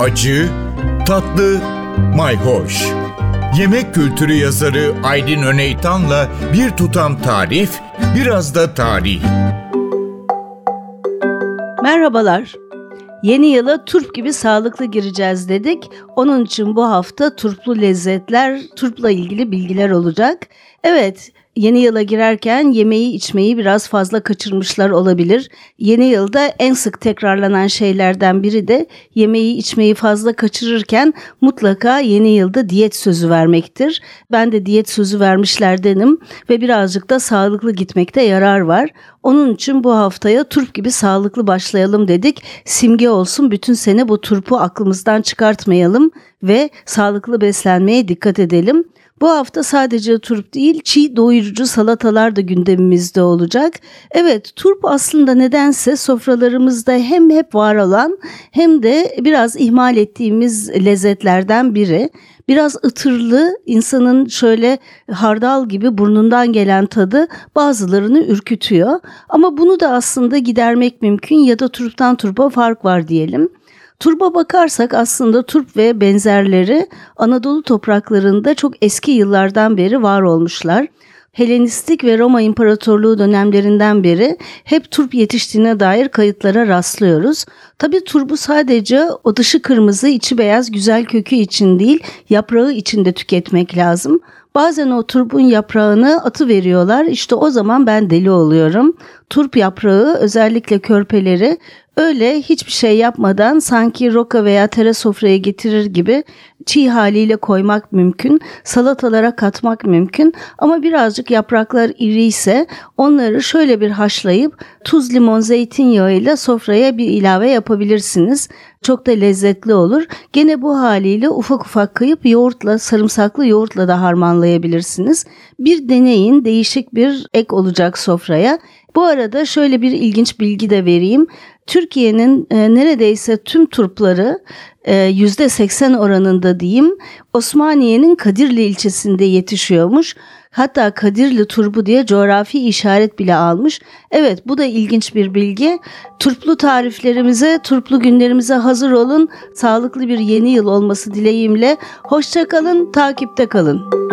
acı, tatlı, mayhoş. Yemek kültürü yazarı Aydın Öneytan'la bir tutam tarif, biraz da tarih. Merhabalar. Yeni yıla turp gibi sağlıklı gireceğiz dedik. Onun için bu hafta turplu lezzetler, turpla ilgili bilgiler olacak. Evet, yeni yıla girerken yemeği içmeyi biraz fazla kaçırmışlar olabilir. Yeni yılda en sık tekrarlanan şeylerden biri de yemeği içmeyi fazla kaçırırken mutlaka yeni yılda diyet sözü vermektir. Ben de diyet sözü vermişlerdenim ve birazcık da sağlıklı gitmekte yarar var. Onun için bu haftaya turp gibi sağlıklı başlayalım dedik. Simge olsun bütün sene bu turpu aklımızdan çıkartmayalım ve sağlıklı beslenmeye dikkat edelim. Bu hafta sadece turp değil, çiğ doyurucu salatalar da gündemimizde olacak. Evet, turp aslında nedense sofralarımızda hem hep var olan hem de biraz ihmal ettiğimiz lezzetlerden biri. Biraz ıtırlı, insanın şöyle hardal gibi burnundan gelen tadı bazılarını ürkütüyor. Ama bunu da aslında gidermek mümkün ya da turptan turpa fark var diyelim. Turba bakarsak aslında turp ve benzerleri Anadolu topraklarında çok eski yıllardan beri var olmuşlar. Helenistik ve Roma İmparatorluğu dönemlerinden beri hep turp yetiştiğine dair kayıtlara rastlıyoruz. Tabi turbu sadece o dışı kırmızı içi beyaz güzel kökü için değil yaprağı için de tüketmek lazım. Bazen o turbun yaprağını atı veriyorlar. İşte o zaman ben deli oluyorum. Turp yaprağı özellikle körpeleri öyle hiçbir şey yapmadan sanki roka veya tere sofraya getirir gibi çiğ haliyle koymak mümkün. Salatalara katmak mümkün ama birazcık yapraklar iri ise onları şöyle bir haşlayıp tuz, limon, zeytinyağı ile sofraya bir ilave yapabilirsiniz. Çok da lezzetli olur. Gene bu haliyle ufak ufak kıyıp yoğurtla, sarımsaklı yoğurtla da harmanlayabilirsiniz. Bir deneyin değişik bir ek olacak sofraya. Bu arada şöyle bir ilginç bilgi de vereyim. Türkiye'nin e, neredeyse tüm turpları e, %80 oranında diyeyim Osmaniye'nin Kadirli ilçesinde yetişiyormuş. Hatta Kadirli turbu diye coğrafi işaret bile almış. Evet bu da ilginç bir bilgi. Turplu tariflerimize, turplu günlerimize hazır olun. Sağlıklı bir yeni yıl olması dileğimle. Hoşçakalın, takipte kalın.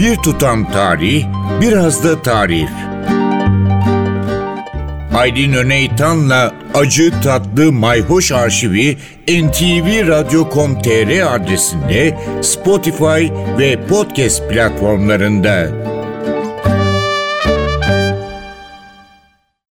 Bir tutam tarih, biraz da tarif. Aydın Öneytan'la Acı Tatlı Mayhoş Arşivi ntvradio.com.tr adresinde Spotify ve podcast platformlarında.